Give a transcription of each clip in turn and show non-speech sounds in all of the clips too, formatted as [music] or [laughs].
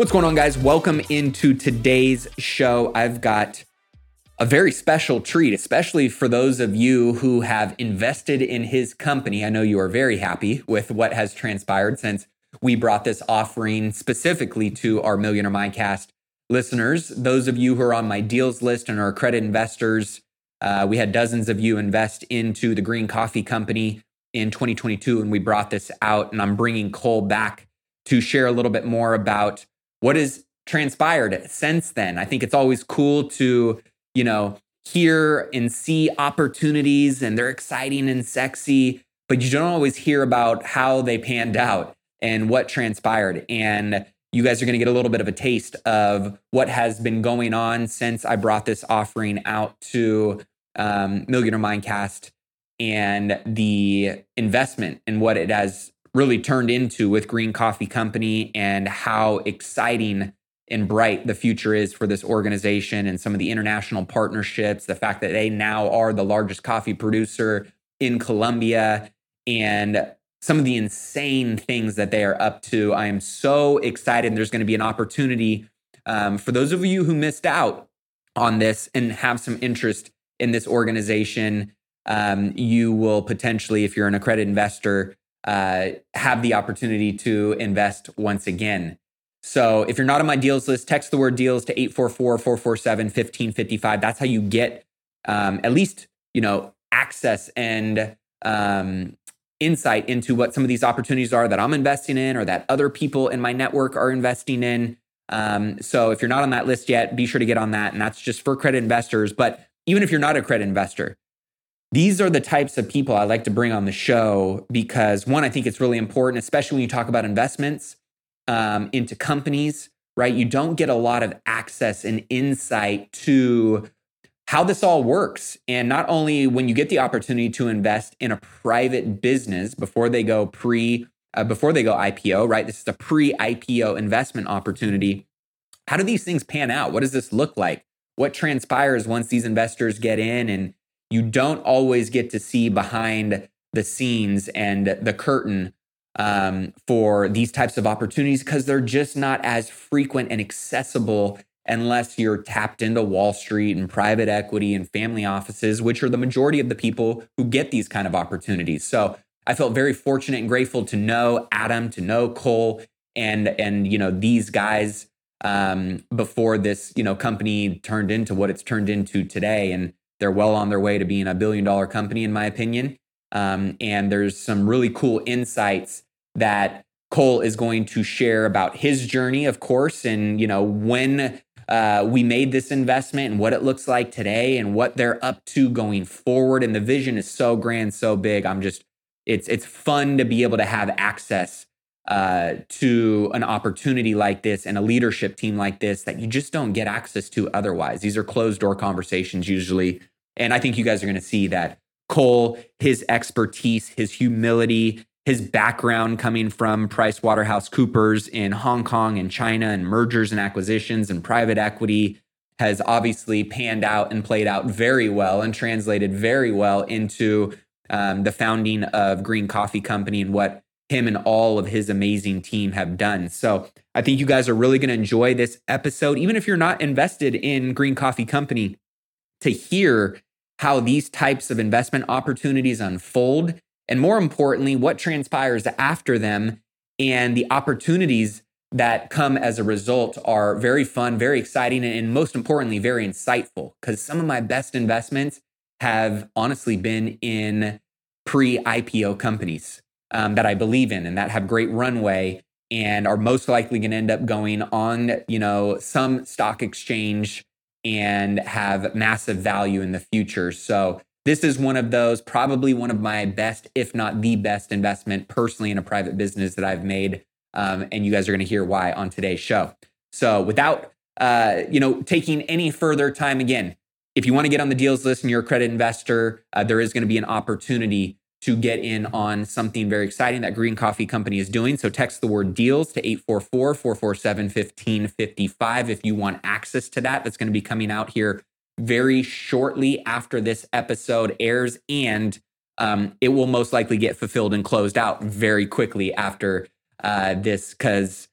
What's going on, guys? Welcome into today's show. I've got a very special treat, especially for those of you who have invested in his company. I know you are very happy with what has transpired since we brought this offering specifically to our Millionaire Mindcast listeners. Those of you who are on my deals list and are credit investors, uh, we had dozens of you invest into the Green Coffee Company in 2022, and we brought this out. And I'm bringing Cole back to share a little bit more about what has transpired since then. I think it's always cool to you know, hear and see opportunities and they're exciting and sexy, but you don't always hear about how they panned out and what transpired. And you guys are going to get a little bit of a taste of what has been going on since I brought this offering out to um, Millionaire Mindcast and the investment and what it has really turned into with Green Coffee Company and how exciting and bright the future is for this organization and some of the international partnerships, the fact that they now are the largest coffee producer in Colombia, and some of the insane things that they are up to. I am so excited. There's going to be an opportunity um, for those of you who missed out on this and have some interest in this organization. Um, you will potentially, if you're an accredited investor, uh, have the opportunity to invest once again. So if you're not on my deals list, text the word deals to 844-447-1555. That's how you get um, at least, you know, access and um, insight into what some of these opportunities are that I'm investing in or that other people in my network are investing in. Um, so if you're not on that list yet, be sure to get on that. And that's just for credit investors. But even if you're not a credit investor, these are the types of people I like to bring on the show because one, I think it's really important, especially when you talk about investments um, into companies, right? You don't get a lot of access and insight to how this all works. And not only when you get the opportunity to invest in a private business before they go pre, uh, before they go IPO, right? This is a pre IPO investment opportunity. How do these things pan out? What does this look like? What transpires once these investors get in? And you don't always get to see behind the scenes and the curtain um, for these types of opportunities because they're just not as frequent and accessible unless you're tapped into Wall Street and private equity and family offices, which are the majority of the people who get these kind of opportunities. So I felt very fortunate and grateful to know Adam, to know Cole, and and you know these guys um, before this you know company turned into what it's turned into today, and they're well on their way to being a billion dollar company, in my opinion. Um, and there's some really cool insights that Cole is going to share about his journey, of course, and you know when uh, we made this investment and what it looks like today and what they're up to going forward. And the vision is so grand, so big. I'm just it's it's fun to be able to have access uh, to an opportunity like this and a leadership team like this that you just don't get access to otherwise. These are closed door conversations usually, and I think you guys are going to see that Cole, his expertise, his humility, his background coming from Price Waterhouse Coopers in Hong Kong and China and mergers and acquisitions and private equity has obviously panned out and played out very well and translated very well into um, the founding of Green Coffee Company and what him and all of his amazing team have done. So I think you guys are really going to enjoy this episode, even if you're not invested in Green Coffee Company, to hear how these types of investment opportunities unfold, and more importantly, what transpires after them and the opportunities that come as a result are very fun, very exciting, and most importantly, very insightful. Because some of my best investments have honestly been in pre IPO companies um, that I believe in and that have great runway and are most likely going to end up going on, you know, some stock exchange and have massive value in the future. So this is one of those, probably one of my best, if not the best investment personally in a private business that I've made. Um, and you guys are going to hear why on today's show. So without, uh, you know, taking any further time again, if you want to get on the deals list and you're a credit investor, uh, there is going to be an opportunity to get in on something very exciting that Green Coffee Company is doing. So text the word deals to 844 447 1555 if you want access to that. That's going to be coming out here very shortly after this episode airs. And um, it will most likely get fulfilled and closed out very quickly after uh, this because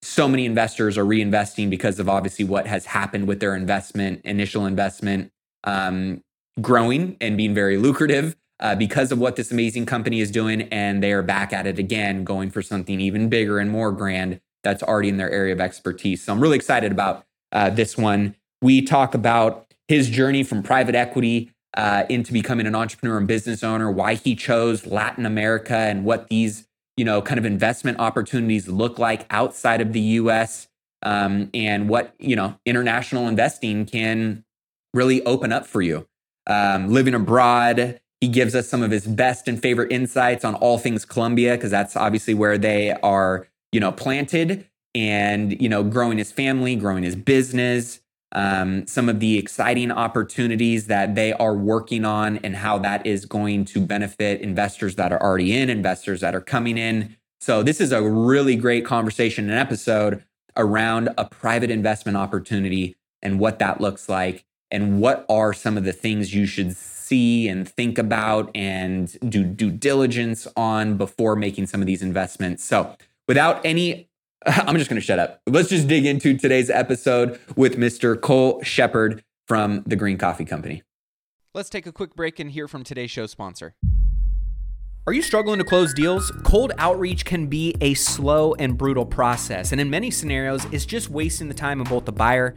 so many investors are reinvesting because of obviously what has happened with their investment, initial investment, um, growing and being very lucrative uh, because of what this amazing company is doing. And they are back at it again, going for something even bigger and more grand that's already in their area of expertise. So I'm really excited about uh, this one. We talk about his journey from private equity uh, into becoming an entrepreneur and business owner, why he chose Latin America and what these you know kind of investment opportunities look like outside of the U.S. Um, and what you know international investing can really open up for you. Um, living abroad, he gives us some of his best and favorite insights on all things Colombia, because that's obviously where they are you know planted and you know growing his family, growing his business um, some of the exciting opportunities that they are working on and how that is going to benefit investors that are already in, investors that are coming in. So, this is a really great conversation and episode around a private investment opportunity and what that looks like, and what are some of the things you should see and think about and do due diligence on before making some of these investments. So, without any [laughs] I'm just going to shut up. Let's just dig into today's episode with Mr. Cole Shepherd from the Green Coffee Company. Let's take a quick break and hear from today's show sponsor. Are you struggling to close deals? Cold outreach can be a slow and brutal process, and in many scenarios, it's just wasting the time of both the buyer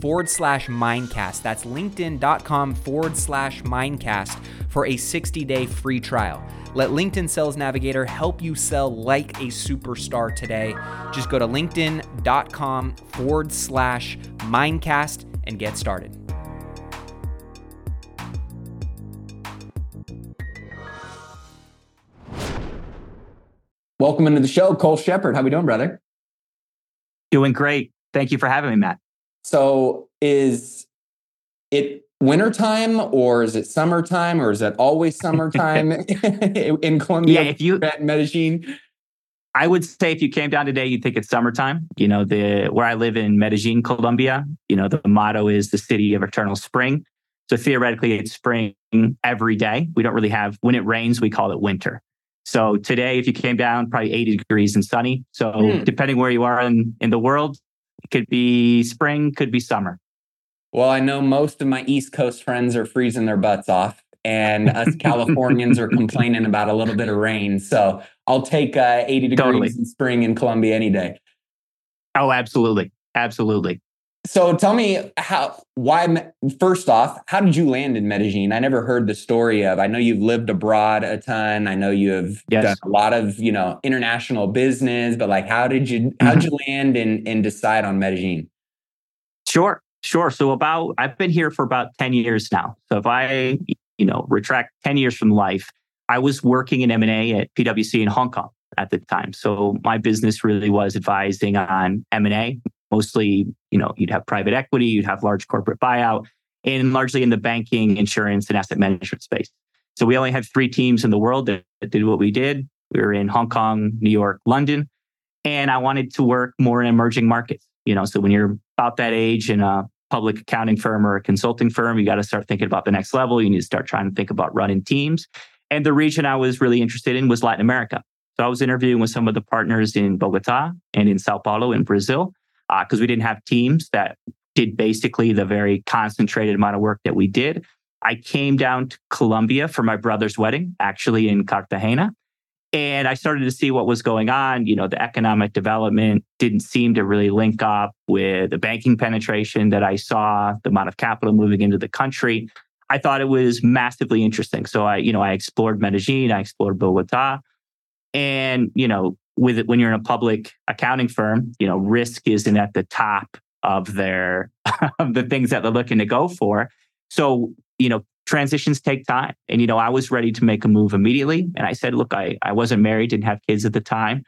forward slash mindcast. That's linkedin.com forward slash mindcast for a 60 day free trial. Let LinkedIn Sales Navigator help you sell like a superstar today. Just go to linkedin.com forward slash mindcast and get started. Welcome into the show, Cole Shepherd. How we doing, brother? Doing great. Thank you for having me, Matt. So is it wintertime or is it summertime or is it always summertime [laughs] [laughs] in Colombia? Yeah, if you at Medellin. I would say if you came down today, you'd think it's summertime. You know, the where I live in Medellin, Colombia, you know, the motto is the city of eternal spring. So theoretically, it's spring every day. We don't really have when it rains, we call it winter. So today, if you came down, probably 80 degrees and sunny. So mm. depending where you are in, in the world, it could be spring, could be summer. Well, I know most of my East Coast friends are freezing their butts off, and us Californians are complaining about a little bit of rain. So I'll take uh, 80 degrees totally. in spring in Colombia any day. Oh, absolutely. Absolutely. So tell me how, why, first off, how did you land in Medellin? I never heard the story of, I know you've lived abroad a ton. I know you have yes. done a lot of, you know, international business, but like, how did you, how did mm-hmm. you land and, and decide on Medellin? Sure. Sure. So about I've been here for about 10 years now. So if I, you know, retract 10 years from life, I was working in M&A at PwC in Hong Kong at the time. So my business really was advising on M&A, mostly, you know, you'd have private equity, you'd have large corporate buyout, and largely in the banking, insurance, and asset management space. So we only had three teams in the world that, that did what we did. We were in Hong Kong, New York, London, and I wanted to work more in emerging markets. You know, so when you're about that age in a public accounting firm or a consulting firm, you got to start thinking about the next level. You need to start trying to think about running teams. And the region I was really interested in was Latin America. So I was interviewing with some of the partners in Bogota and in Sao Paulo in Brazil because uh, we didn't have teams that did basically the very concentrated amount of work that we did. I came down to Colombia for my brother's wedding, actually in Cartagena. And I started to see what was going on. You know, the economic development didn't seem to really link up with the banking penetration that I saw, the amount of capital moving into the country. I thought it was massively interesting. So I, you know, I explored Medellin, I explored Bogota, and you know, with when you're in a public accounting firm, you know, risk isn't at the top of their [laughs] of the things that they're looking to go for. So, you know, transitions take time. And, you know, I was ready to make a move immediately. And I said, look, I, I wasn't married, didn't have kids at the time.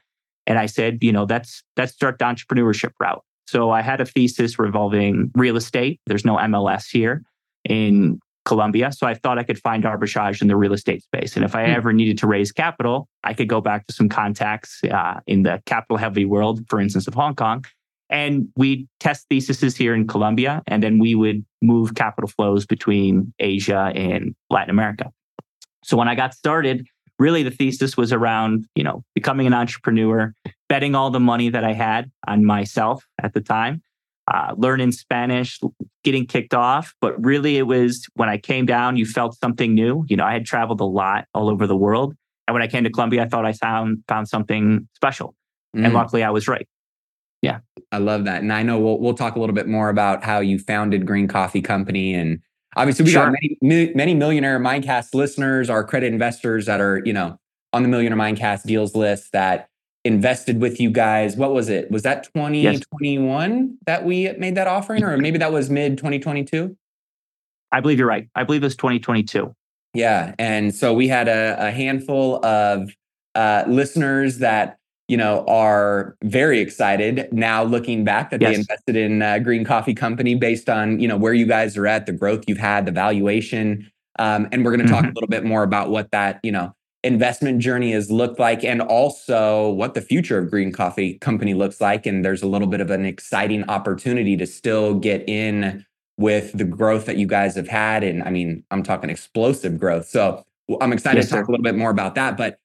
And I said, you know, that's that's start the entrepreneurship route. So I had a thesis revolving real estate. There's no MLS here in Colombia. So I thought I could find arbitrage in the real estate space. And if I hmm. ever needed to raise capital, I could go back to some contacts uh, in the capital heavy world, for instance, of Hong Kong, and we test theses here in Colombia, and then we would move capital flows between Asia and Latin America. So when I got started, really the thesis was around, you know, becoming an entrepreneur, betting all the money that I had on myself at the time, uh, learning Spanish, getting kicked off. But really, it was when I came down, you felt something new. You know, I had traveled a lot all over the world. And when I came to Colombia, I thought I found found something special. Mm. And luckily I was right. Yeah. I love that. And I know we'll we'll talk a little bit more about how you founded Green Coffee Company and obviously we sure. got many many millionaire mindcast listeners, our credit investors that are, you know, on the millionaire mindcast deals list that invested with you guys. What was it? Was that 2021 yes. that we made that offering or maybe that was mid 2022? I believe you're right. I believe it was 2022. Yeah. And so we had a, a handful of uh, listeners that you know, are very excited now looking back that yes. they invested in a Green Coffee Company based on, you know, where you guys are at, the growth you've had, the valuation. Um, and we're going to talk mm-hmm. a little bit more about what that, you know, investment journey has looked like and also what the future of Green Coffee Company looks like. And there's a little bit of an exciting opportunity to still get in with the growth that you guys have had. And I mean, I'm talking explosive growth. So I'm excited yes, to talk sir. a little bit more about that. But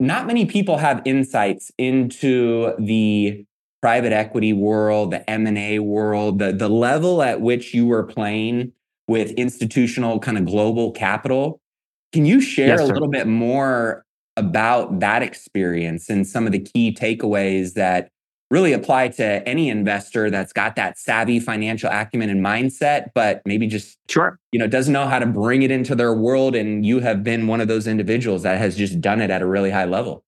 not many people have insights into the private equity world, the M&A world, the, the level at which you were playing with institutional kind of global capital. Can you share yes, a little bit more about that experience and some of the key takeaways that really apply to any investor that's got that savvy financial acumen and mindset, but maybe just sure, you know, doesn't know how to bring it into their world. And you have been one of those individuals that has just done it at a really high level.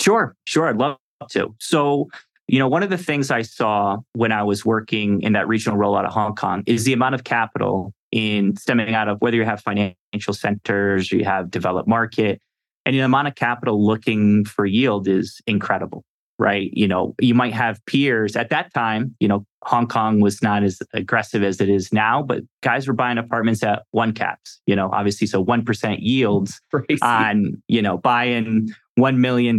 Sure, sure. I'd love to. So, you know, one of the things I saw when I was working in that regional rollout of Hong Kong is the amount of capital in stemming out of whether you have financial centers or you have developed market, and the amount of capital looking for yield is incredible right? You know, you might have peers at that time, you know, Hong Kong was not as aggressive as it is now, but guys were buying apartments at one caps, you know, obviously. So 1% yields [laughs] Crazy. on, you know, buying $1 million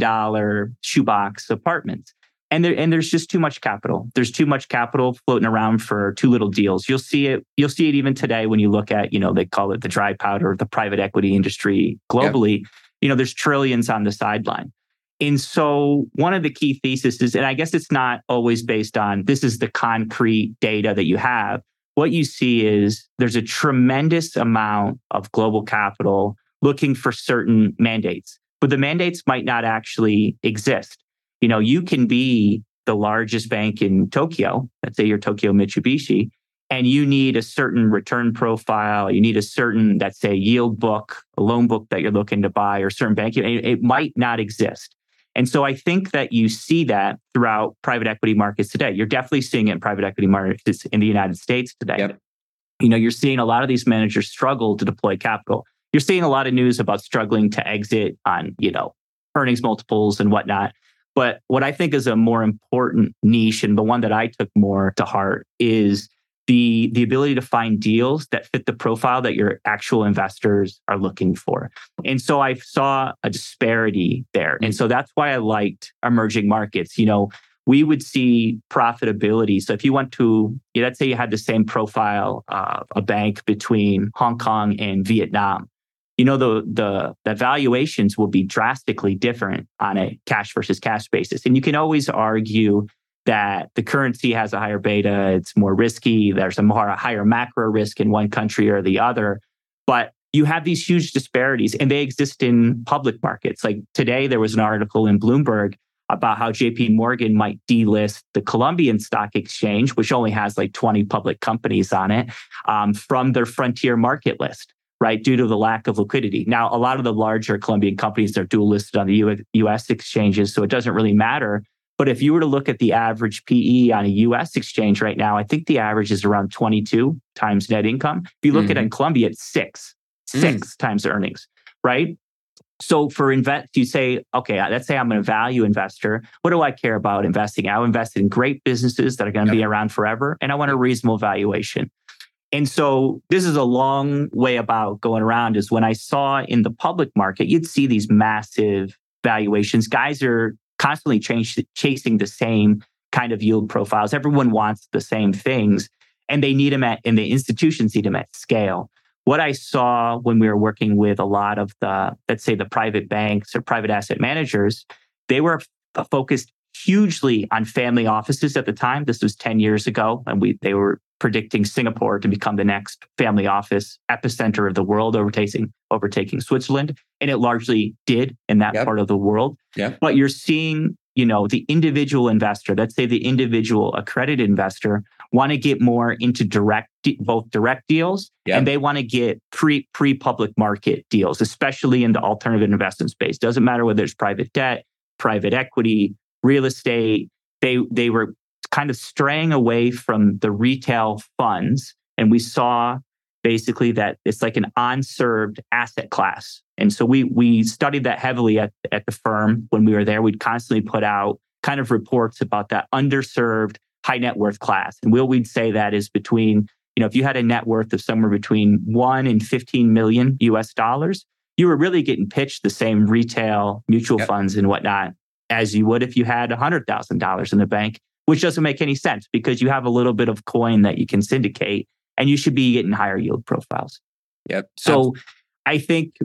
shoebox apartments. And there, and there's just too much capital. There's too much capital floating around for too little deals. You'll see it. You'll see it even today when you look at, you know, they call it the dry powder, the private equity industry globally. Yep. You know, there's trillions on the sideline. And so, one of the key theses is, and I guess it's not always based on this is the concrete data that you have. What you see is there's a tremendous amount of global capital looking for certain mandates, but the mandates might not actually exist. You know, you can be the largest bank in Tokyo, let's say you're Tokyo Mitsubishi, and you need a certain return profile. You need a certain, let's say, yield book, a loan book that you're looking to buy, or certain banking. It might not exist. And so I think that you see that throughout private equity markets today. You're definitely seeing it in private equity markets in the United States today. Yep. You know, you're seeing a lot of these managers struggle to deploy capital. You're seeing a lot of news about struggling to exit on, you know, earnings multiples and whatnot. But what I think is a more important niche and the one that I took more to heart is the the ability to find deals that fit the profile that your actual investors are looking for. And so I saw a disparity there. And so that's why I liked emerging markets. You know, we would see profitability. So if you went to, let's say you had the same profile of a bank between Hong Kong and Vietnam, you know the the the valuations will be drastically different on a cash versus cash basis. And you can always argue that the currency has a higher beta, it's more risky, there's a more a higher macro risk in one country or the other. But you have these huge disparities and they exist in public markets. Like today, there was an article in Bloomberg about how JP Morgan might delist the Colombian stock exchange, which only has like 20 public companies on it, um, from their frontier market list, right? Due to the lack of liquidity. Now, a lot of the larger Colombian companies are dual listed on the US exchanges, so it doesn't really matter. But if you were to look at the average PE on a US exchange right now, I think the average is around 22 times net income. If you look mm-hmm. at it in Colombia, it's six, six mm. times earnings, right? So for invest, you say, okay, let's say I'm a value investor. What do I care about investing? I'll invest in great businesses that are going to yep. be around forever, and I want a reasonable valuation. And so this is a long way about going around. Is when I saw in the public market, you'd see these massive valuations. Guys are constantly chasing the same kind of yield profiles. Everyone wants the same things, and they need them at, and the institutions need them at scale what I saw when we were working with a lot of the, let's say, the private banks or private asset managers, they were focused hugely on family offices at the time. This was 10 years ago, and we they were predicting Singapore to become the next family office epicenter of the world, overtaking overtaking Switzerland, and it largely did in that yep. part of the world. Yep. But you're seeing you know the individual investor let's say the individual accredited investor want to get more into direct both direct deals yep. and they want to get pre pre public market deals especially in the alternative investment space doesn't matter whether it's private debt private equity real estate they they were kind of straying away from the retail funds and we saw basically that it's like an unserved asset class. And so we we studied that heavily at, at the firm when we were there. We'd constantly put out kind of reports about that underserved high net worth class. And what we'd say that is between, you know, if you had a net worth of somewhere between one and 15 million US dollars, you were really getting pitched the same retail mutual yep. funds and whatnot as you would if you had $100,000 in the bank, which doesn't make any sense because you have a little bit of coin that you can syndicate and you should be getting higher yield profiles. Yep. So I think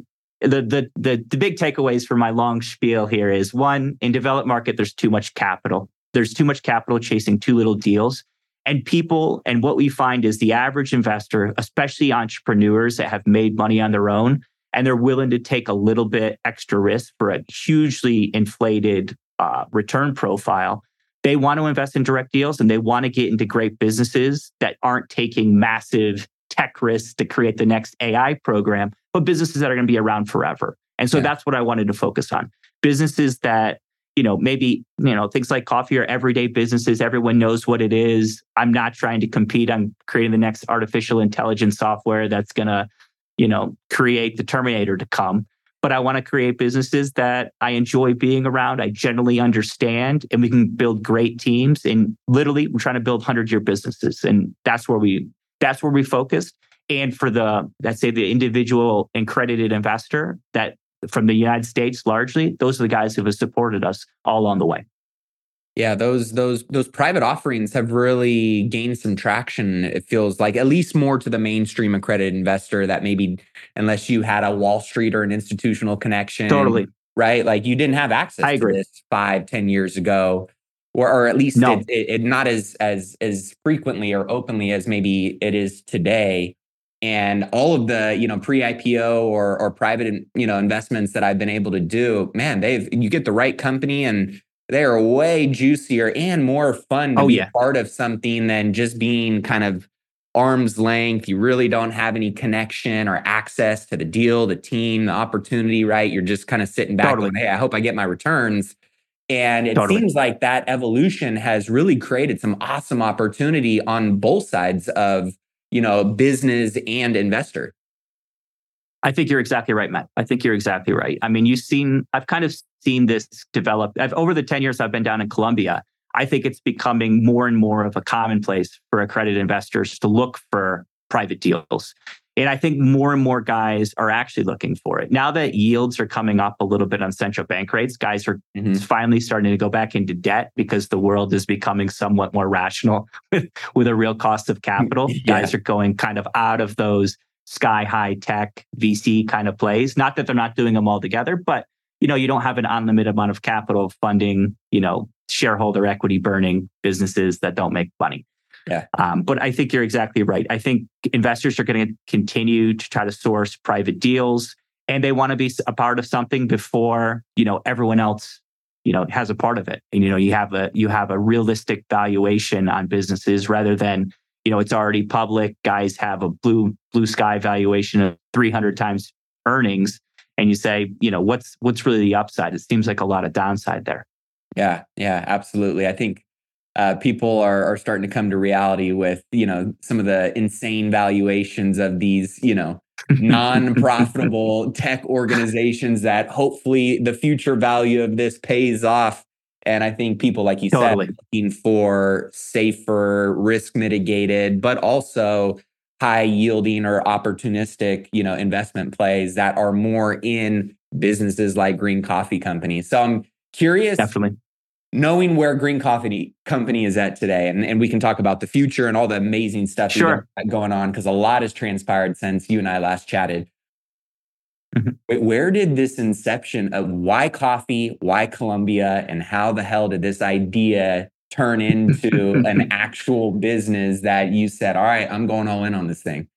the, the the the big takeaways for my long spiel here is one in developed market there's too much capital. There's too much capital chasing too little deals. And people, and what we find is the average investor, especially entrepreneurs that have made money on their own, and they're willing to take a little bit extra risk for a hugely inflated uh, return profile, they want to invest in direct deals and they want to get into great businesses that aren't taking massive tech risks to create the next AI program, but businesses that are going to be around forever. And so yeah. that's what I wanted to focus on. Businesses that, you know, maybe, you know, things like coffee are everyday businesses. Everyone knows what it is. I'm not trying to compete on creating the next artificial intelligence software that's going to, you know, create the Terminator to come but I want to create businesses that I enjoy being around. I generally understand, and we can build great teams. And literally, we're trying to build hundred year businesses, and that's where we that's where we focused. And for the let's say the individual accredited investor that from the United States largely, those are the guys who have supported us all along the way. Yeah, those those those private offerings have really gained some traction. It feels like at least more to the mainstream accredited investor that maybe unless you had a Wall Street or an institutional connection. Totally. Right. Like you didn't have access I agree. to this five, ten years ago. Or, or at least no. it, it, it not as as as frequently or openly as maybe it is today and all of the you know pre-ipo or or private you know investments that i've been able to do man they've you get the right company and they are way juicier and more fun to oh, be yeah. part of something than just being kind of arm's length. You really don't have any connection or access to the deal, the team, the opportunity, right? You're just kind of sitting back totally. going, hey, I hope I get my returns. And it totally. seems like that evolution has really created some awesome opportunity on both sides of, you know, business and investor. I think you're exactly right, Matt. I think you're exactly right. I mean, you've seen, I've kind of seen this develop I've, over the 10 years I've been down in Colombia. I think it's becoming more and more of a commonplace for accredited investors to look for private deals. And I think more and more guys are actually looking for it. Now that yields are coming up a little bit on central bank rates, guys are mm-hmm. finally starting to go back into debt because the world is becoming somewhat more rational [laughs] with, with a real cost of capital. [laughs] yeah. Guys are going kind of out of those sky high tech VC kind of plays. Not that they're not doing them all together, but you know, you don't have an unlimited amount of capital funding, you know, shareholder equity burning businesses that don't make money. Yeah. Um, but I think you're exactly right. I think investors are going to continue to try to source private deals and they want to be a part of something before, you know, everyone else you know has a part of it. And you know, you have a you have a realistic valuation on businesses rather than you know it's already public. Guys have a blue blue sky valuation of 300 times earnings, and you say, you know, what's what's really the upside? It seems like a lot of downside there. Yeah, yeah, absolutely. I think uh, people are are starting to come to reality with you know some of the insane valuations of these you know [laughs] non-profitable tech organizations that hopefully the future value of this pays off and i think people like you totally. said looking for safer risk mitigated but also high yielding or opportunistic you know investment plays that are more in businesses like green coffee companies so i'm curious definitely knowing where Green Coffee Company is at today, and, and we can talk about the future and all the amazing stuff sure. going on because a lot has transpired since you and I last chatted. Mm-hmm. Where did this inception of why coffee, why Colombia, and how the hell did this idea turn into an [laughs] actual business that you said, all right, I'm going all in on this thing?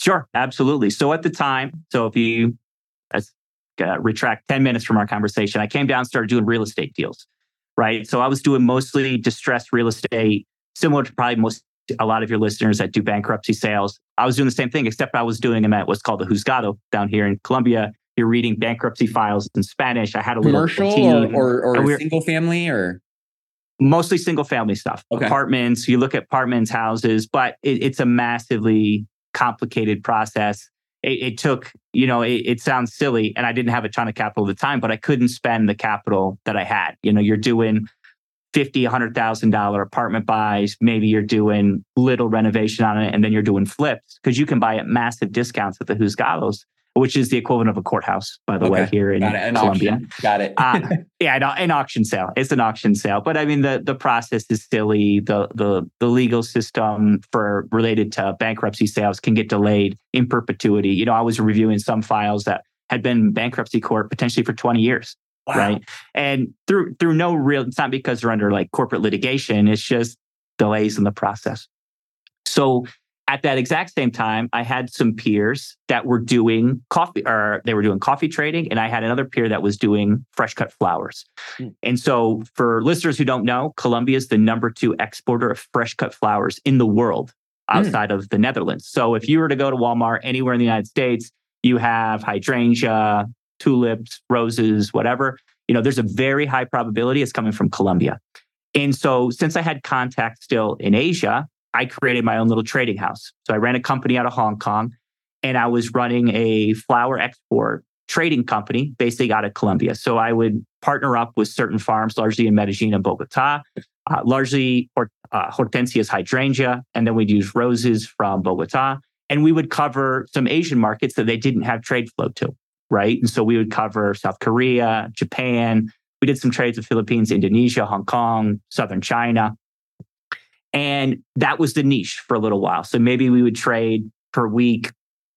Sure, absolutely. So at the time, so if you let's uh, retract 10 minutes from our conversation, I came down and started doing real estate deals right? So I was doing mostly distressed real estate, similar to probably most a lot of your listeners that do bankruptcy sales. I was doing the same thing, except I was doing them at what's called the Juzgado down here in Colombia. You're reading bankruptcy files in Spanish. I had a little commercial team, or or, or single family or mostly single family stuff. Okay. Apartments. You look at apartments, houses, but it, it's a massively complicated process it, it took, you know, it, it, sounds silly, and I didn't have a ton of capital at the time, but I couldn't spend the capital that I had. You know, you're doing fifty, hundred thousand dollar apartment buys. Maybe you're doing little renovation on it, and then you're doing flips because you can buy at massive discounts at the Juzgados which is the equivalent of a courthouse, by the okay. way, here in Colombia. Auction. Got it. uh, [laughs] yeah, an, an, auction sale. It's an auction sale, but I mean the the process is silly. The the the legal system for related to bankruptcy sales can get delayed in perpetuity. You know, I was reviewing some files that had been bankruptcy court potentially for 20 years. Wow. Right. And through through no real it's not because they're under like corporate litigation, it's just delays in the process. So at that exact same time, I had some peers that were doing coffee, or they were doing coffee trading, and I had another peer that was doing fresh cut flowers. Mm. And so, for listeners who don't know, Colombia is the number two exporter of fresh cut flowers in the world hmm. outside mm. of the Netherlands. So, if you were to go to Walmart anywhere in the United States, you have hydrangea, tulips, roses, whatever. You know, there's a very high probability it's coming from Colombia. And so, since I had contact still in Asia, I created my own little trading house. So I ran a company out of Hong Kong and I was running a flower export trading company basically out of Colombia. So I would partner up with certain farms, largely in Medellin and Bogota, uh, largely uh, Hortensia's hydrangea, and then we'd use roses from Bogota. And we would cover some Asian markets that they didn't have trade flow to, right? And so we would cover South Korea, Japan. We did some trades with Philippines, Indonesia, Hong Kong, Southern China. And that was the niche for a little while. So maybe we would trade per week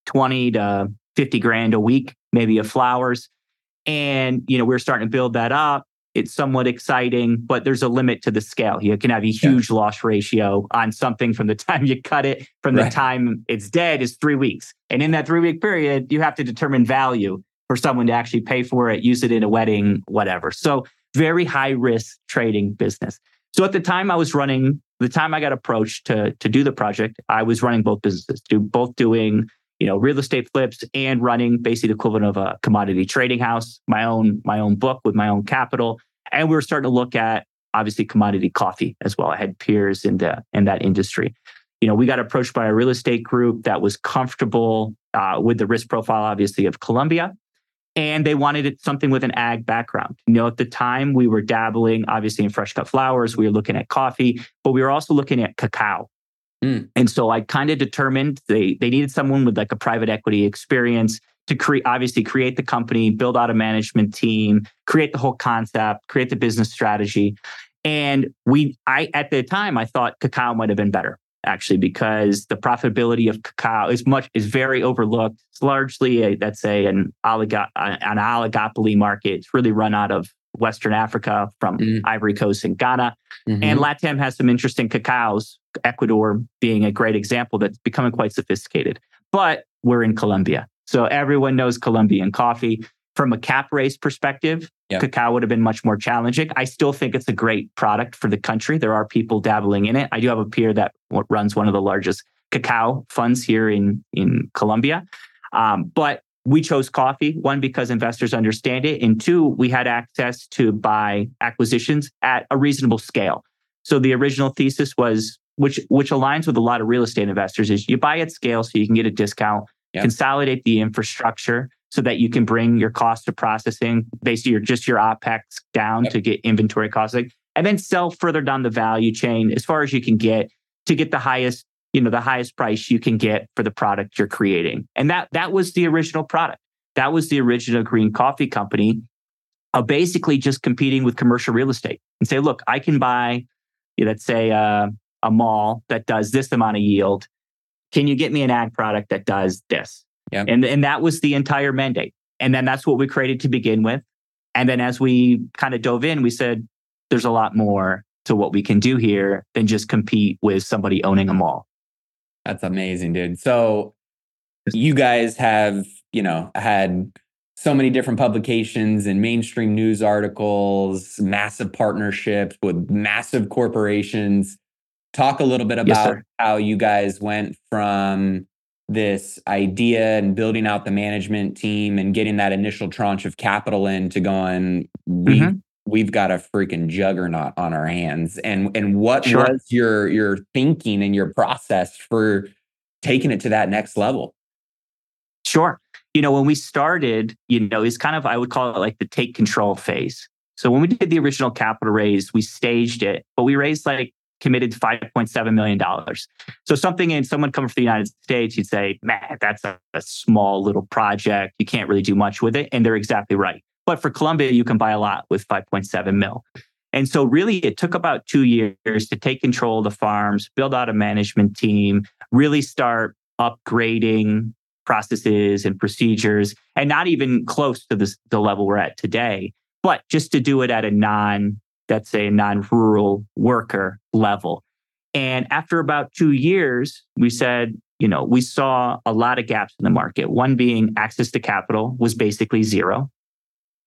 20 to 50 grand a week, maybe of flowers. And, you know, we are starting to build that up. It's somewhat exciting, but there's a limit to the scale. You can have a huge yeah. loss ratio on something from the [laughs] time you cut it, from right. the time it's dead is three weeks. And in that three week period, you have to determine value for someone to actually pay for it, use it in a wedding, whatever. So very high risk trading business. So at the time I was running the time I got approached to to do the project, I was running both businesses, do both doing you know real estate flips and running basically the equivalent of a commodity trading house, my own my own book with my own capital, and we were starting to look at obviously commodity coffee as well. I had peers in the in that industry. You know, we got approached by a real estate group that was comfortable uh, with the risk profile, obviously, of Colombia and they wanted it something with an ag background. You know, at the time we were dabbling obviously in fresh cut flowers, we were looking at coffee, but we were also looking at cacao. Mm. And so I kind of determined they they needed someone with like a private equity experience to create obviously create the company, build out a management team, create the whole concept, create the business strategy. And we I at the time I thought cacao might have been better actually because the profitability of cacao is much is very overlooked. It's largely a, that's say an, oligo, an oligopoly market. It's really run out of Western Africa from mm. Ivory Coast and Ghana. Mm-hmm. And LATAM has some interesting cacaos, Ecuador being a great example that's becoming quite sophisticated. But we're in Colombia. So everyone knows Colombian coffee. from a cap raise perspective, yep. cacao would have been much more challenging. I still think it's a great product for the country. There are people dabbling in it. I do have a peer that runs one of the largest cacao funds here in in Colombia. Um, but we chose coffee one because investors understand it and two we had access to buy acquisitions at a reasonable scale so the original thesis was which which aligns with a lot of real estate investors is you buy at scale so you can get a discount yep. consolidate the infrastructure so that you can bring your cost of processing basically your just your opex down yep. to get inventory costing and then sell further down the value chain as far as you can get to get the highest you know the highest price you can get for the product you're creating. And that that was the original product. That was the original green coffee company uh, basically just competing with commercial real estate and say look i can buy let's say uh, a mall that does this amount of yield. Can you get me an ag product that does this? Yeah. and, and that was the entire mandate. And then that's what we created to begin with. And then as we kind of dove in we said there's a lot more to what we can do here than just compete with somebody owning a mall that's amazing, dude. So you guys have, you know, had so many different publications and mainstream news articles, massive partnerships with massive corporations. Talk a little bit about yes, how you guys went from this idea and building out the management team and getting that initial tranche of capital in to going, we mm-hmm we've got a freaking juggernaut on our hands. And and what sure. was your your thinking and your process for taking it to that next level? Sure. You know, when we started, you know, it's kind of I would call it like the take control phase. So when we did the original capital raise, we staged it, but we raised like committed $5.7 million. So something in someone coming from the United States, you'd say, man, that's a, a small little project. You can't really do much with it. And they're exactly right. But for Colombia, you can buy a lot with 5.7 mil. And so, really, it took about two years to take control of the farms, build out a management team, really start upgrading processes and procedures, and not even close to this, the level we're at today, but just to do it at a non, let's say, a non rural worker level. And after about two years, we said, you know, we saw a lot of gaps in the market. One being access to capital was basically zero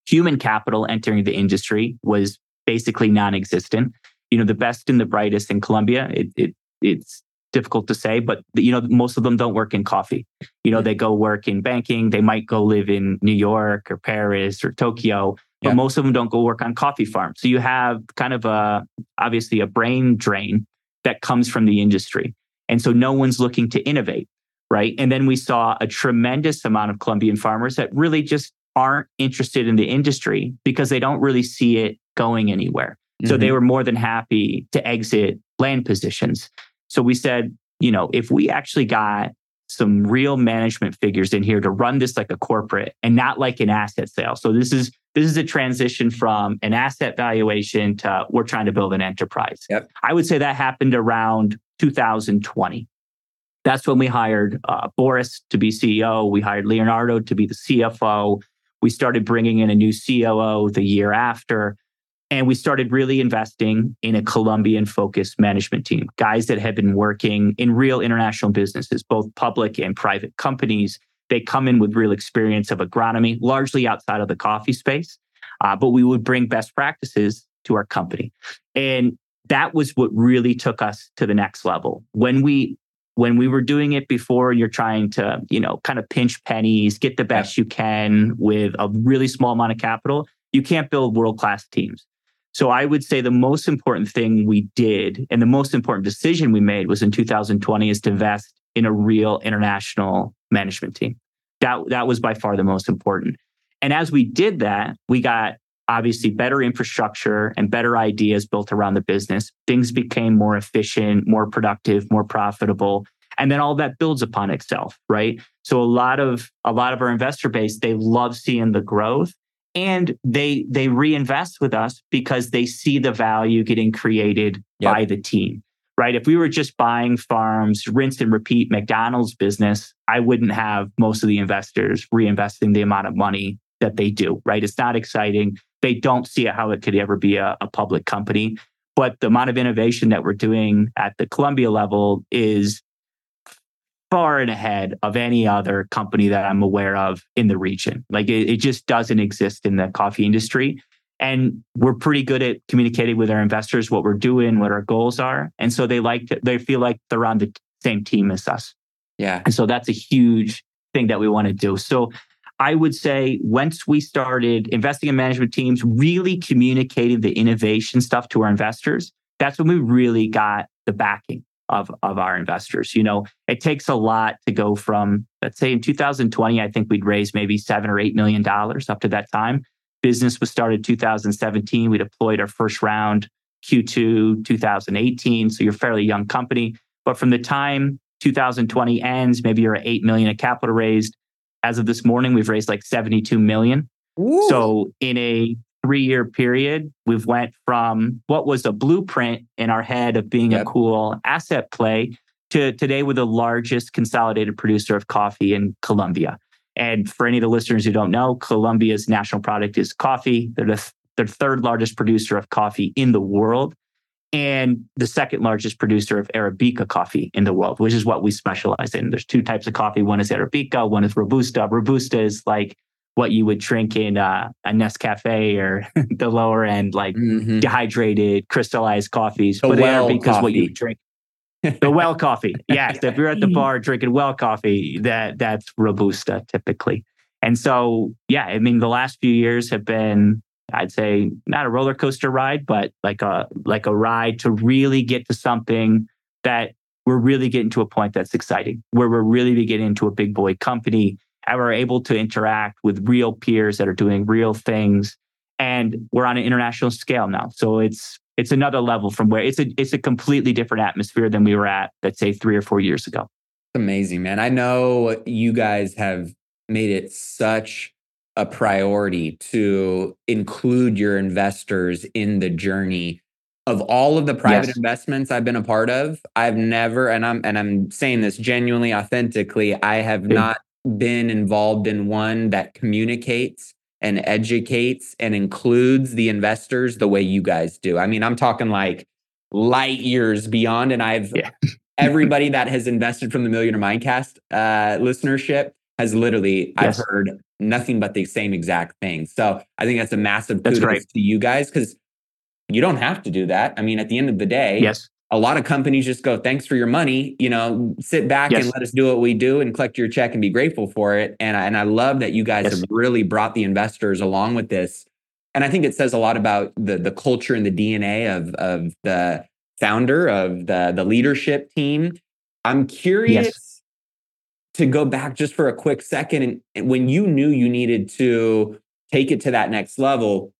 human capital entering the industry was basically non-existent. You know, the best and the brightest in Colombia, it, it it's difficult to say, but you know, most of them don't work in coffee. You know, they go work in banking. They might go live in New York or Paris or Tokyo, but yeah. most of them don't go work on coffee farms. So you have kind of a obviously a brain drain that comes from the industry, and so no one's looking to innovate, right? And then we saw a tremendous amount of Colombian farmers that really just aren't interested in the industry because they don't really see it going anywhere. Mm-hmm. So they mm-hmm. were more than happy to exit land positions. So we said, you know, if we actually got some real management figures in here to run this like a corporate and not like an asset sale. So this is this is a transition from an asset valuation to we're trying to build an enterprise. Yep. I would say that happened around 2020. That's when we hired uh, Boris to be CEO. We hired Leonardo to be the CFO. We started bringing in a new COO the year after. And we started really investing in a Colombian focused management team, guys that had been working in real international businesses, both public and private companies. They come in with real experience of agronomy, largely outside of the coffee space. Uh, but we would bring best practices to our company. And that was what really took us to the next level. When we when we were doing it before you're trying to you know kind of pinch pennies get the best you can with a really small amount of capital. You can't build world class teams. So i would say the most important thing we did and the most important decision we made was in 2020 is to invest in a real international management team. That that was by far the most important. And as we did that we got obviously better infrastructure and better ideas built around the business. Things became more efficient, more productive, more profitable. And then all that builds upon itself, right? So a lot of a lot of our investor base, they love seeing the growth and they they reinvest with us because they see the value getting created yep. by the team right if we were just buying farms rinse and repeat mcdonald's business i wouldn't have most of the investors reinvesting the amount of money that they do right it's not exciting they don't see how it could ever be a, a public company. But the amount of innovation that we're doing at the Colombia level is far and ahead of any other company that I'm aware of in the region. Like it, it just doesn't exist in the coffee industry. And we're pretty good at communicating with our investors what we're doing, what our goals are. And so they like to, they feel like they're on the same team as us. Yeah. And so that's a huge thing that we want to do. So I would say once we started investing in management teams, really communicating the innovation stuff to our investors, that's when we really got the backing of, of our investors. You know, it takes a lot to go from, let's say in 2020, I think we'd raised maybe seven or eight million dollars up to that time. Business was started 2017. We deployed our first round Q2 2018. So you're a fairly young company. But from the time 2020 ends, maybe you're at 8 million of capital raised. As of this morning, we've raised like 72 million. Ooh. So in a three-year period, we've went from what was a blueprint in our head of being yep. a cool asset play to today we're the largest consolidated producer of coffee in Colombia. And for any of the listeners who don't know, Colombia's national product is coffee. They're the, the third largest producer of coffee in the world and the second largest producer of Arabica coffee in the world, which is what we specialize in. There's two types of coffee. One is Arabica, one is Robusta. Robusta is like what you would drink in uh, a Nescafe or [laughs] the lower end, like mm-hmm. dehydrated, crystallized coffees. The but well Arabica is what you drink. the well coffee. [laughs] Yes. If you're at the bar drinking well coffee, that that's Robusta typically. And so, yeah, I mean, the last few years have been I'd say not a roller coaster ride, but like a like a ride to really get to something that we're really getting to a point that's exciting, where we're really getting into a big boy company and we're able to interact with real peers that are doing real things. And we're on an international scale now. So it's it's another level from where it's a it's a completely different atmosphere than we were at, let's say, three or four years ago. Amazing, man. I know you guys have made it such a priority to include your investors in the journey of all of the private yes. investments I've been a part of, I've never, and I'm and I'm saying this genuinely, authentically, I have not been involved in one that communicates and educates and includes the investors the way you guys do. I mean, I'm talking like light years beyond, and I've yeah. [laughs] everybody that has invested from the Millionaire Mindcast uh, listenership has literally yes. I've heard nothing but the same exact thing. So I think that's a massive kudos right. to you guys because you don't have to do that. I mean, at the end of the day, yes. A lot of companies just go, thanks for your money. You know, sit back yes. and let us do what we do and collect your check and be grateful for it. And I, and I love that you guys yes. have really brought the investors along with this. And I think it says a lot about the the culture and the DNA of of the founder of the the leadership team. I'm curious yes to go back just for a quick second and when you knew you needed to take it to that next level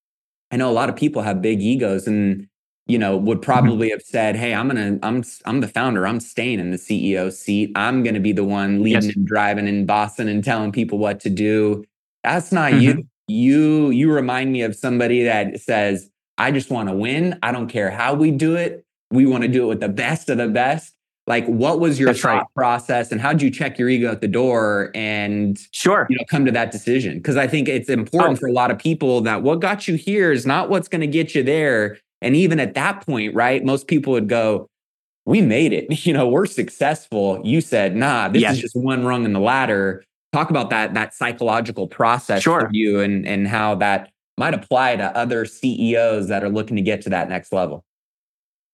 i know a lot of people have big egos and you know would mm-hmm. probably have said hey i'm gonna i'm i'm the founder i'm staying in the ceo seat i'm gonna be the one leading yes. and driving in boston and telling people what to do that's not mm-hmm. you you you remind me of somebody that says i just want to win i don't care how we do it we want to do it with the best of the best like what was your That's thought right. process and how did you check your ego at the door and sure you know come to that decision because i think it's important oh. for a lot of people that what got you here is not what's going to get you there and even at that point right most people would go we made it [laughs] you know we're successful you said nah this yes. is just one rung in the ladder talk about that that psychological process sure. for you and and how that might apply to other ceos that are looking to get to that next level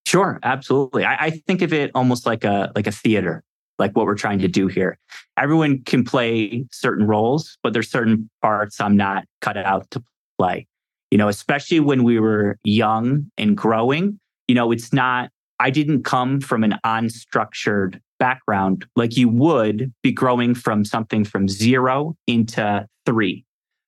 Sure, absolutely. I, I, think of it almost like a like a theater, like what we're trying to do here. Everyone can play certain roles, but there's certain parts I'm not cut out to play. You know, especially when we were young and growing. You know, it's not. I didn't come from an unstructured background like you would be growing from something from zero into three,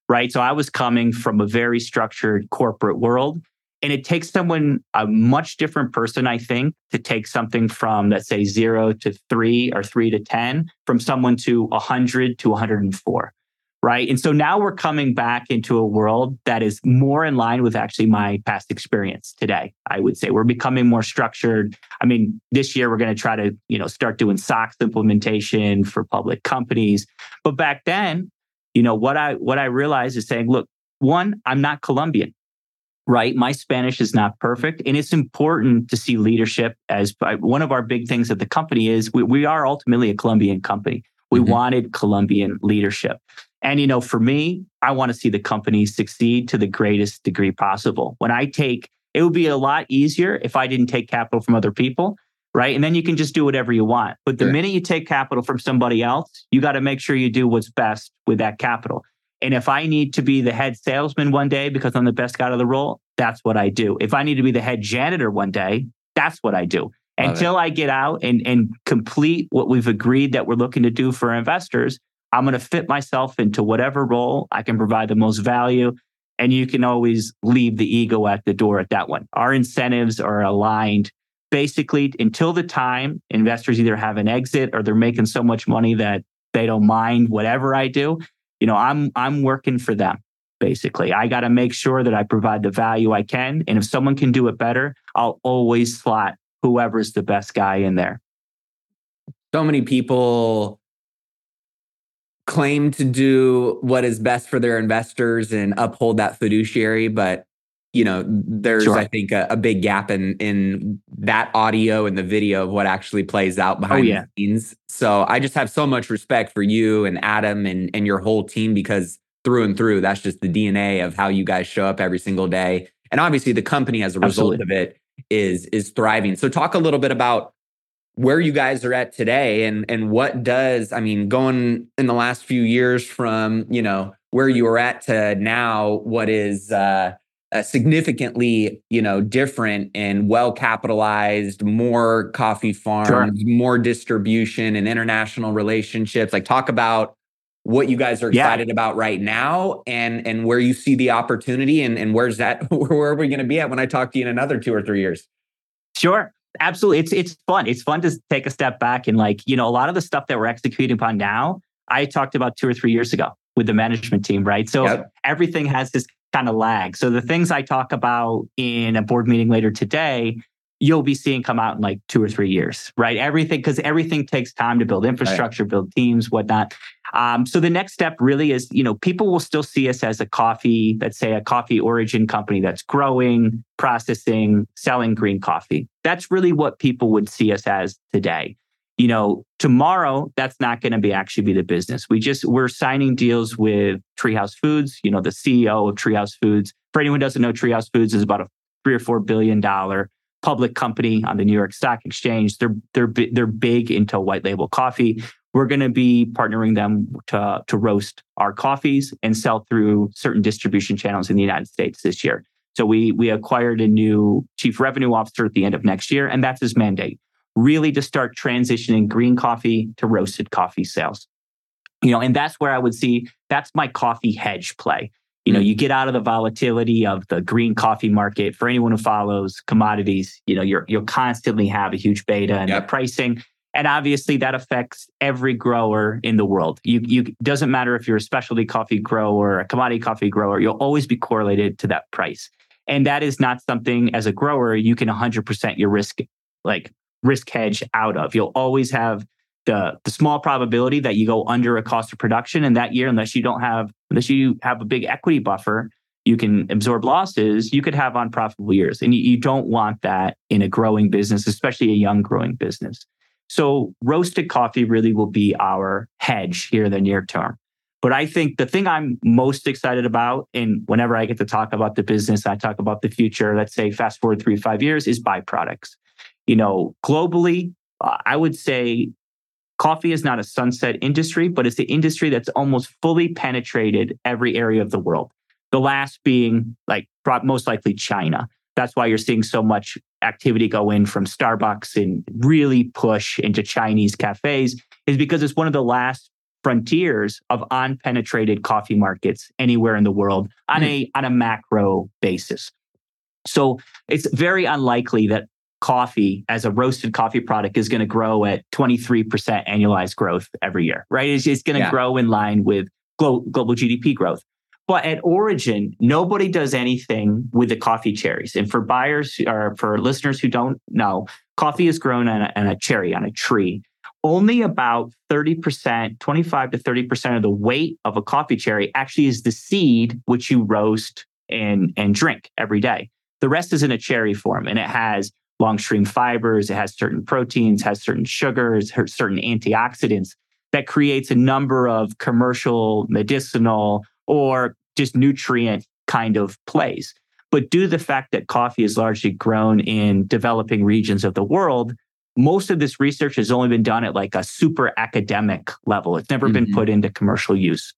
right? So I was coming from a very structured corporate world and it takes someone, a much different person, I think, to take something from, let's say, zero to three or three to 10, from someone to 100 to 104. Right. And so now we're coming back into a world that is more in line with actually my past experience today. I would say we're becoming more structured. I mean, this year we're going to try to, you know, start doing SOX implementation for public companies. But back then, you know, what I what I realized is saying, look, one, I'm not Colombian right? My Spanish is not perfect. And it's important to see leadership as one of our big things at the company is we, we are ultimately a Colombian company. We mm-hmm. wanted Colombian leadership. And, you know, for me, I want to see the company succeed to the greatest degree possible. When I take, it would be a lot easier if I didn't take capital from other people, right? And then you can just do whatever you want. But the minute you take capital from somebody else, you got to make sure you do what's best with that capital. And if I need to be the head salesman one day because I'm the best guy of the role, that's what I do. If I need to be the head janitor one day, that's what I do. Love Until it. I get out and, and complete what we've agreed that we're looking to do for investors, I'm going to fit myself into whatever role I can provide the most value. And you can always leave the ego at the door at that one. Our incentives are aligned basically until the time investors either have an exit or they're making so much money that they don't mind whatever I do you know, I'm I'm working for them basically. I got to make sure that I provide the value I can and if someone can do it better, I'll always slot whoever's the best guy in there. So many people claim to do what is best for their investors and uphold that fiduciary, but you know, there's sure. I think a, a, big gap in in that audio and the video of what actually plays out oh, behind oh, yeah. the scenes. So I just have so much respect for you and Adam and and your whole team because through and through, that's just the DNA of how you guys show up every single day. And obviously the company as a result Absolutely. of it is is thriving. So talk a little bit about where you guys are at today and and what does I mean going in the last few years from, you know, where you were at to now what is uh uh, significantly, you know, different and well capitalized, more coffee farms, sure. more distribution and international relationships. Like talk about what you guys are excited yeah. about right now and and where you see the opportunity and, and where's that [laughs] where are we going to be at when I talk to you in another two or three years? Sure. Absolutely. It's it's fun. It's fun to take a step back and like, you know, a lot of the stuff that we're executing upon now, I talked about two or three years ago with the management team, right? So yep. everything has this kind of lag. So the things I talk about in a board meeting later today, you'll be seeing come out in like two or three years, right? Everything, because everything takes time to build infrastructure, right. build teams, whatnot. Um, so the next step really is, you know, people will still see us as a coffee, let's say a coffee origin company that's growing, processing, selling green coffee. That's really what people would see us as today you know, tomorrow that's not going to be actually be the business. We just we're signing deals with Treehouse Foods. You know, the CEO of Treehouse Foods. For anyone who doesn't know, Treehouse Foods is about a three or four billion dollar public company on the New York Stock Exchange. They're they're they're big into white label coffee. We're going to be partnering them to to roast our coffees and sell through certain distribution channels in the United States this year. So we we acquired a new chief revenue officer at the end of next year, and that's his mandate really to start transitioning green coffee to roasted coffee sales. You know, and that's where I would see that's my coffee hedge play. You know, mm. you get out of the volatility of the green coffee market. For anyone who follows commodities, you know, you're you'll constantly have a huge beta in yep. the pricing. And obviously that affects every grower in the world. You you doesn't matter if you're a specialty coffee grower, a commodity coffee grower, you'll always be correlated to that price. And that is not something as a grower you can 100% your risk like risk hedge out of. You'll always have the the small probability that you go under a cost of production in that year, unless you don't have unless you have a big equity buffer, you can absorb losses. You could have unprofitable years, and you, you don't want that in a growing business, especially a young growing business. So roasted coffee really will be our hedge here in the near term. But I think the thing I'm most excited about, and whenever I get to talk about the business, I talk about the future, let's say fast forward three, five years, is byproducts you know, globally, uh, I would say coffee is not a sunset industry, but it's the industry that's almost fully penetrated every area of the world. The last being like most likely China. That's why you're seeing so much activity go in from Starbucks and really push into Chinese cafes, is because it's one of the last frontiers of unpenetrated coffee markets anywhere in the world on mm. a on a macro basis. So it's very unlikely that coffee as a roasted coffee product is going to grow at 23% annualized growth every year, right? It's, it's going to yeah. grow in line with global, global GDP growth. But at origin, nobody does anything with the coffee cherries. And for buyers or for listeners who don't know, coffee is grown on a, on a cherry, on a tree. Only about 30%, 25 to 30% of the weight of a coffee cherry actually is the seed which you roast and, and drink every day. The rest is in a cherry form and it has long stream fibers, it has certain proteins, has certain sugars, certain antioxidants that creates a number of commercial, medicinal, or just nutrient kind of plays. But due to the fact that coffee is largely grown in developing regions of the world, most of this research has only been done at like a super academic level. It's never mm-hmm. been put into commercial use.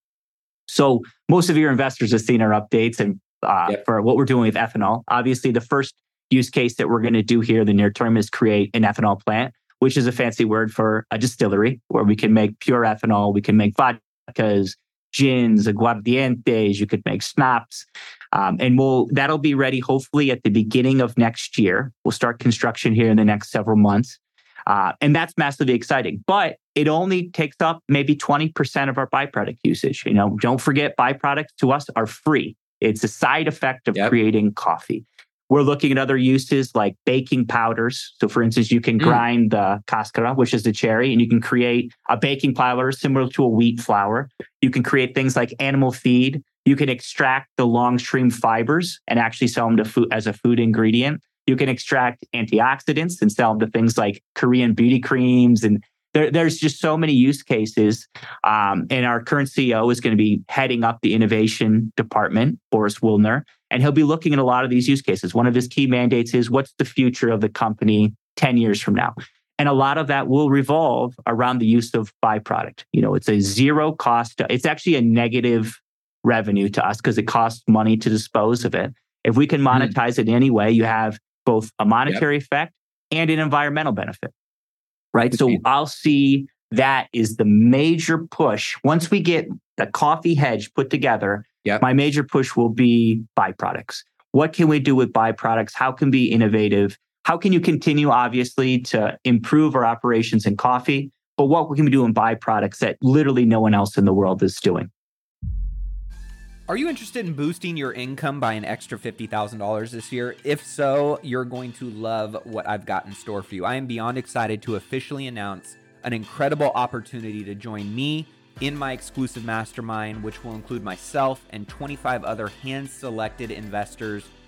So most of your investors have seen our updates and uh, yep. for what we're doing with ethanol. Obviously, the first use case that we're going to do here in the near term is create an ethanol plant, which is a fancy word for a distillery where we can make pure ethanol. We can make vodkas, gins, aguardientes. You could make schnapps. Um, and we'll that'll be ready hopefully at the beginning of next year. We'll start construction here in the next several months. Uh, and that's massively exciting. But it only takes up maybe 20% of our byproduct usage. You know, don't forget byproducts to us are free. It's a side effect of yep. creating coffee. We're looking at other uses like baking powders. So, for instance, you can mm. grind the cascara, which is the cherry, and you can create a baking powder similar to a wheat flour. You can create things like animal feed. You can extract the long stream fibers and actually sell them to food as a food ingredient. You can extract antioxidants and sell them to things like Korean beauty creams. And there, there's just so many use cases. Um, and our current CEO is going to be heading up the innovation department, Boris Wilner, and he'll be looking at a lot of these use cases. One of his key mandates is what's the future of the company 10 years from now? And a lot of that will revolve around the use of byproduct. You know, it's a zero cost, it's actually a negative revenue to us because it costs money to dispose of it. If we can hmm. monetize mm. it anyway, you have both a monetary yep. effect and an environmental benefit. Right. So I'll see that is the major push. Once we get the coffee hedge put together, yep. my major push will be byproducts. What can we do with byproducts? How can we be innovative? How can you continue, obviously, to improve our operations in coffee? But what can we do in byproducts that literally no one else in the world is doing? Are you interested in boosting your income by an extra $50,000 this year? If so, you're going to love what I've got in store for you. I am beyond excited to officially announce an incredible opportunity to join me in my exclusive mastermind, which will include myself and 25 other hand selected investors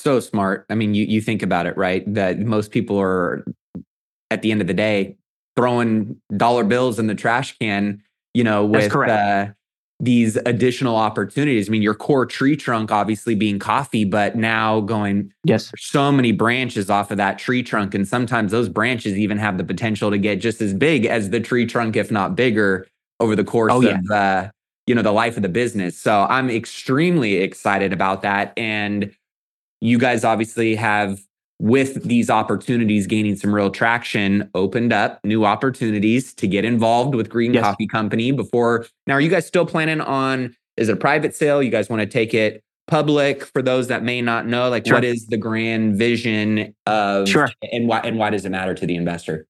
So smart. I mean, you you think about it, right? That most people are at the end of the day throwing dollar bills in the trash can, you know, with uh, these additional opportunities. I mean, your core tree trunk obviously being coffee, but now going yes, so many branches off of that tree trunk, and sometimes those branches even have the potential to get just as big as the tree trunk, if not bigger, over the course oh, yeah. of uh, you know the life of the business. So I'm extremely excited about that, and you guys obviously have with these opportunities gaining some real traction, opened up new opportunities to get involved with Green yes. Coffee Company before. Now, are you guys still planning on? Is it a private sale? You guys want to take it public for those that may not know? Like, sure. what is the grand vision of? Sure. And why and why does it matter to the investor?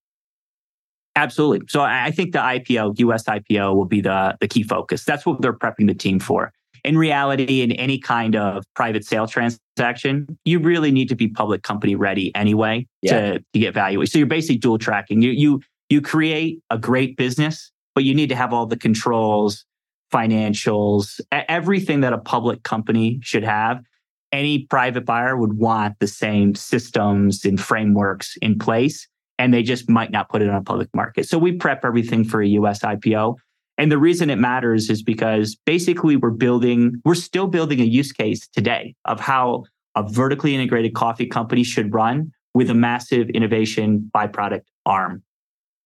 Absolutely. So I think the IPO, US IPO, will be the the key focus. That's what they're prepping the team for in reality, in any kind of private sale transaction, you really need to be public company ready anyway yeah. to, to get value. So you're basically dual tracking. You you you create a great business, but you need to have all the controls, financials, everything that a public company should have. Any private buyer would want the same systems and frameworks in place, and they just might not put it on a public market. So we prep everything for a US IPO. And the reason it matters is because basically we're building, we're still building a use case today of how a vertically integrated coffee company should run with a massive innovation byproduct arm.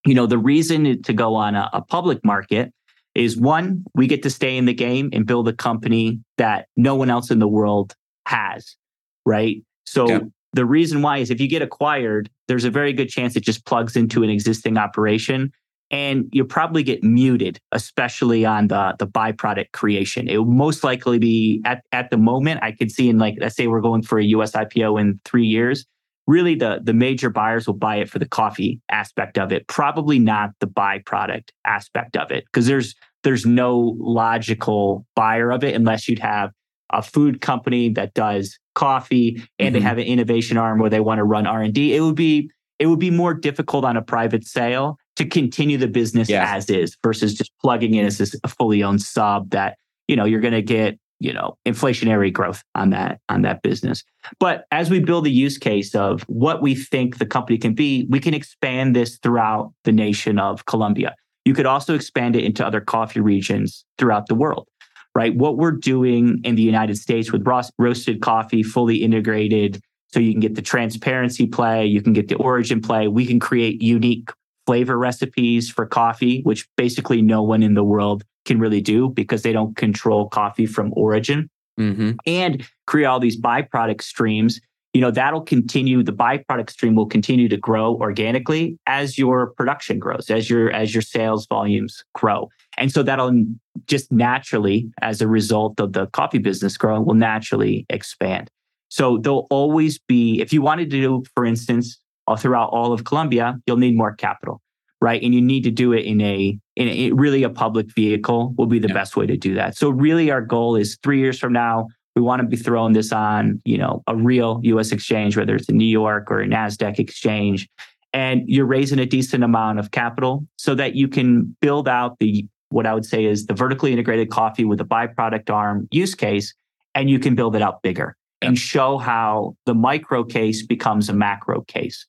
You know, the reason to go on a, a public market is one, we get to stay in the game and build a company that no one else in the world has, right? So yeah. the reason why is if you get acquired, there's a very good chance it just plugs into an existing operation and you'll probably get muted, especially on the, the byproduct creation. It will most likely be at, at the moment, I could see in like, let's say we're going for a US IPO in three years. Really, the, the major buyers will buy it for the coffee aspect of it, probably not the byproduct aspect of it, because there's there's no logical buyer of it unless you'd have a food company that does coffee and mm-hmm. they have an innovation arm where they want to run R&D. It would be it would be more difficult on a private sale to continue the business yeah. as is versus just plugging in as a fully owned sub that you know you're going to get you know inflationary growth on that on that business. But as we build the use case of what we think the company can be we can expand this throughout the nation of colombia. You could also expand it into other coffee regions throughout the world right? What we're doing in the united states with roasted coffee fully integrated so you can get the transparency play you can get the origin play we can create unique flavor recipes for coffee, which basically no one in the world can really do because they don't control coffee from origin. Mm-hmm. And create all these byproduct streams. You know, that'll continue, the byproduct stream will continue to grow organically as your production grows, as your as your sales volumes grow. And so that'll just naturally, as a result of the coffee business growing, will naturally expand. So there'll always be, if you wanted to do, for instance, all throughout all of Colombia, you'll need more capital, right? And you need to do it in a in a, really a public vehicle will be the yeah. best way to do that. So really, our goal is three years from now, we want to be throwing this on, you know, a real U.S. exchange, whether it's a New York or a Nasdaq exchange, and you're raising a decent amount of capital so that you can build out the what I would say is the vertically integrated coffee with a byproduct arm use case, and you can build it out bigger and show how the micro case becomes a macro case.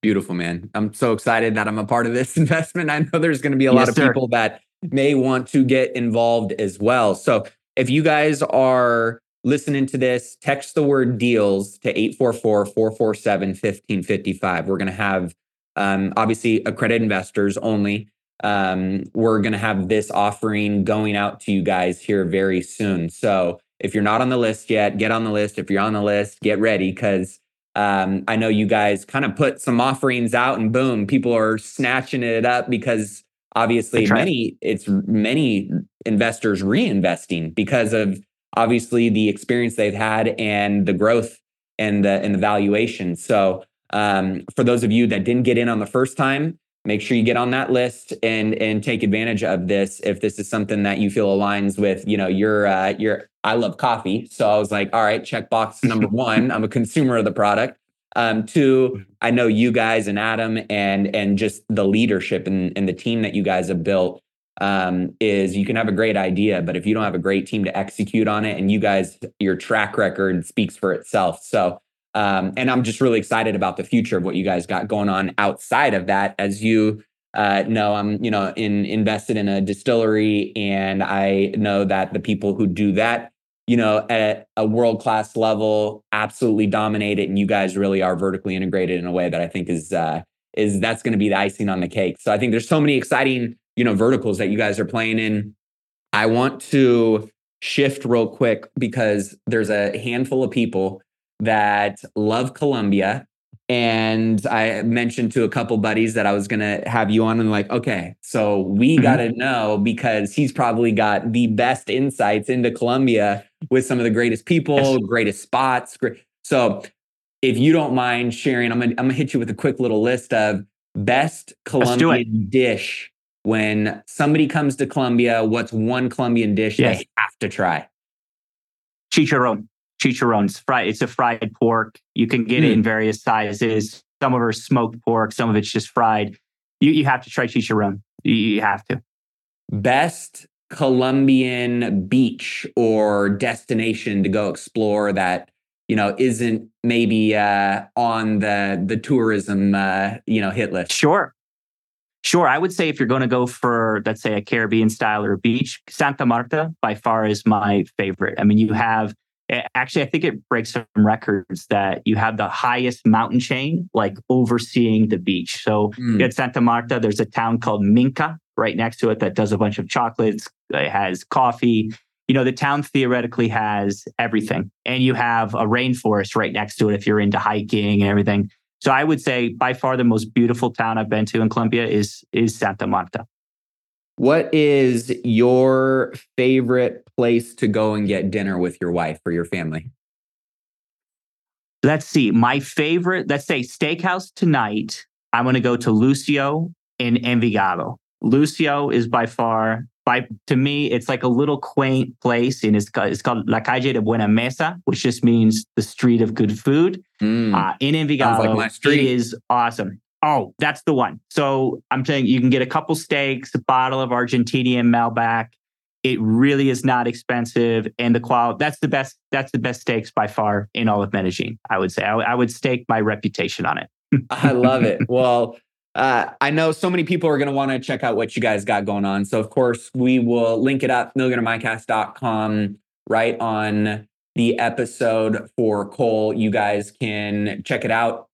Beautiful, man. I'm so excited that I'm a part of this [laughs] investment. I know there's going to be a yes, lot of sir. people that may want to get involved as well. So if you guys are listening to this, text the word deals to 844 447 1555. We're going to have, um, obviously, accredited investors only. Um, we're going to have this offering going out to you guys here very soon. So if you're not on the list yet, get on the list. If you're on the list, get ready because um, I know you guys kind of put some offerings out and boom, people are snatching it up because obviously many it's many investors reinvesting because of obviously the experience they've had and the growth and the and the valuation. So um, for those of you that didn't get in on the first time, make sure you get on that list and and take advantage of this if this is something that you feel aligns with you know your uh, your I love coffee. So I was like, all right, check box number [laughs] one. I'm a consumer of the product. Um, two. I know you guys and Adam and and just the leadership and, and the team that you guys have built um, is you can have a great idea, but if you don't have a great team to execute on it, and you guys, your track record speaks for itself. So, um, and I'm just really excited about the future of what you guys got going on outside of that. As you uh, know, I'm you know in invested in a distillery, and I know that the people who do that you know, at a world class level, absolutely dominate it. And you guys really are vertically integrated in a way that I think is uh, is that's going to be the icing on the cake. So I think there's so many exciting, you know, verticals that you guys are playing in. I want to shift real quick because there's a handful of people that love Colombia and I mentioned to a couple buddies that I was going to have you on and like, okay, so we mm-hmm. got to know because he's probably got the best insights into Colombia with some of the greatest people, yes. greatest spots. So if you don't mind sharing, I'm going to hit you with a quick little list of best Colombian dish when somebody comes to Colombia. What's one Colombian dish yes. they have to try? Chicharron chicharrones. Fried. It's a fried pork. You can get mm. it in hmm. various sizes. Some of it is smoked pork. Some of it's just fried. you, you have to try chicharron. You, you have to. Best Colombian beach or destination to go explore that you know isn't maybe uh, on the the tourism uh, you know hit list. Sure, sure. I would say if you're going to go for let's say a Caribbean style or beach, Santa Marta by far is my favorite. I mean, you have actually, I think it breaks some records that you have the highest mountain chain, like overseeing the beach. So mm. at Santa Marta, there's a town called Minca right next to it that does a bunch of chocolates. It has coffee. You know, the town theoretically has everything, and you have a rainforest right next to it if you're into hiking and everything. So I would say by far the most beautiful town I've been to in Colombia is is Santa Marta. What is your favorite place to go and get dinner with your wife or your family? Let's see. My favorite, let's say steakhouse tonight. I'm going to go to Lucio in Envigado. Lucio is by far, by to me, it's like a little quaint place, and it's, it's called La Calle de Buena Mesa, which just means the street of good food. Mm. Uh, in Envigado, like it is awesome. Oh, that's the one. So I'm saying you, can get a couple steaks, a bottle of Argentinian Malbec. It really is not expensive, and the quality. That's the best. That's the best steaks by far in all of Medellin. I would say. I, would stake my reputation on it. [laughs] I love it. Well, uh, I know so many people are going to want to check out what you guys got going on. So, of course, we will link it up, millionairemindcast.com, right on the episode for Cole. You guys can check it out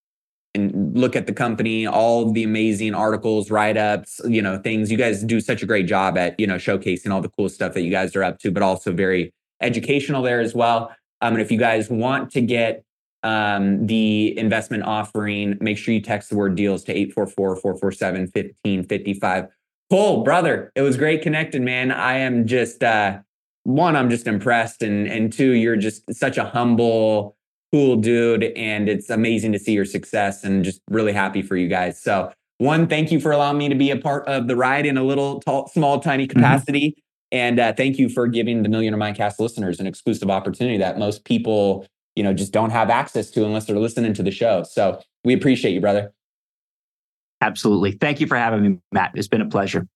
and look at the company, all the amazing articles, write ups, you know, things. You guys do such a great job at, you know, showcasing all the cool stuff that you guys are up to, but also very educational there as well. Um, and if you guys want to get um, the investment offering, make sure you text the word deals to 844 447 1555. Cole, brother, it was great connecting, man. I am just, uh, one, I'm just impressed. And, and two, you're just such a humble, cool dude. And it's amazing to see your success and just really happy for you guys. So, one, thank you for allowing me to be a part of the ride in a little tall, small, tiny mm-hmm. capacity. Mm-hmm. And uh, thank you for giving the Millionaire Mindcast listeners an exclusive opportunity that most people, you know, just don't have access to unless they're listening to the show. So we appreciate you, brother. Absolutely. Thank you for having me, Matt. It's been a pleasure.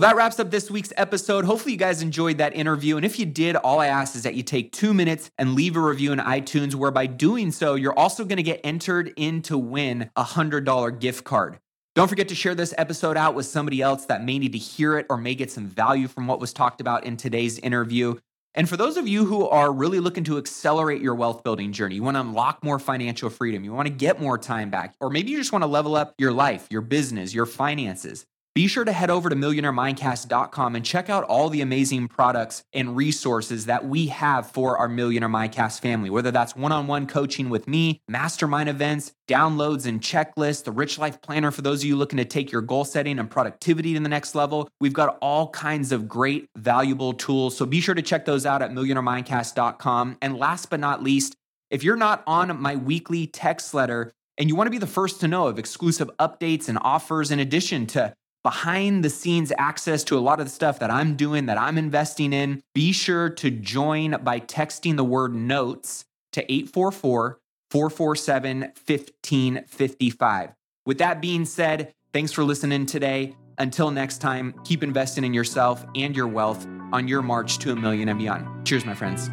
Well, that wraps up this week's episode. Hopefully, you guys enjoyed that interview. And if you did, all I ask is that you take two minutes and leave a review in iTunes, where by doing so, you're also going to get entered in to win a $100 gift card. Don't forget to share this episode out with somebody else that may need to hear it or may get some value from what was talked about in today's interview. And for those of you who are really looking to accelerate your wealth building journey, you want to unlock more financial freedom, you want to get more time back, or maybe you just want to level up your life, your business, your finances. Be sure to head over to millionairemindcast.com and check out all the amazing products and resources that we have for our Millionaire Mindcast family, whether that's one on one coaching with me, mastermind events, downloads and checklists, the Rich Life Planner for those of you looking to take your goal setting and productivity to the next level. We've got all kinds of great, valuable tools. So be sure to check those out at millionairemindcast.com. And last but not least, if you're not on my weekly text letter, and you want to be the first to know of exclusive updates and offers in addition to behind the scenes access to a lot of the stuff that I'm doing, that I'm investing in, be sure to join by texting the word notes to 844 447 1555. With that being said, thanks for listening today. Until next time, keep investing in yourself and your wealth on your march to a million and beyond. Cheers, my friends.